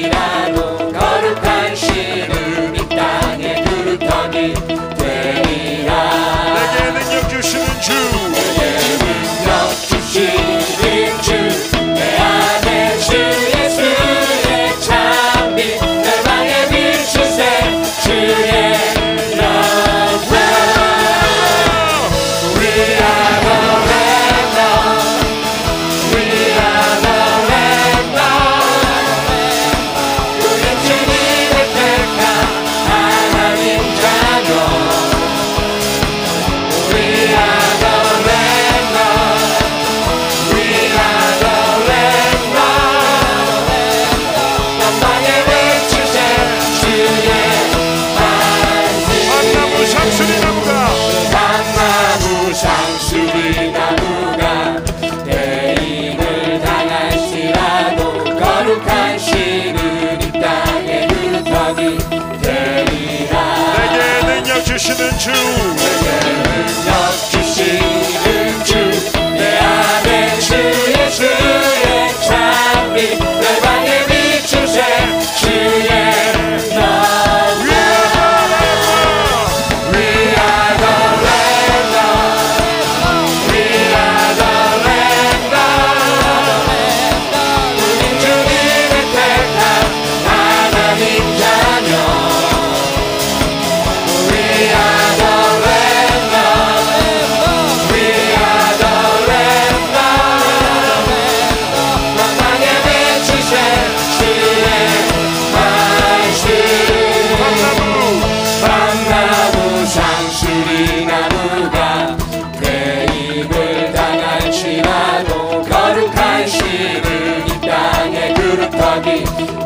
mira. listening to. 향나무 상수리 나무가 내 입을 당할지라도 거룩한 씨를 이 땅에 그룹하기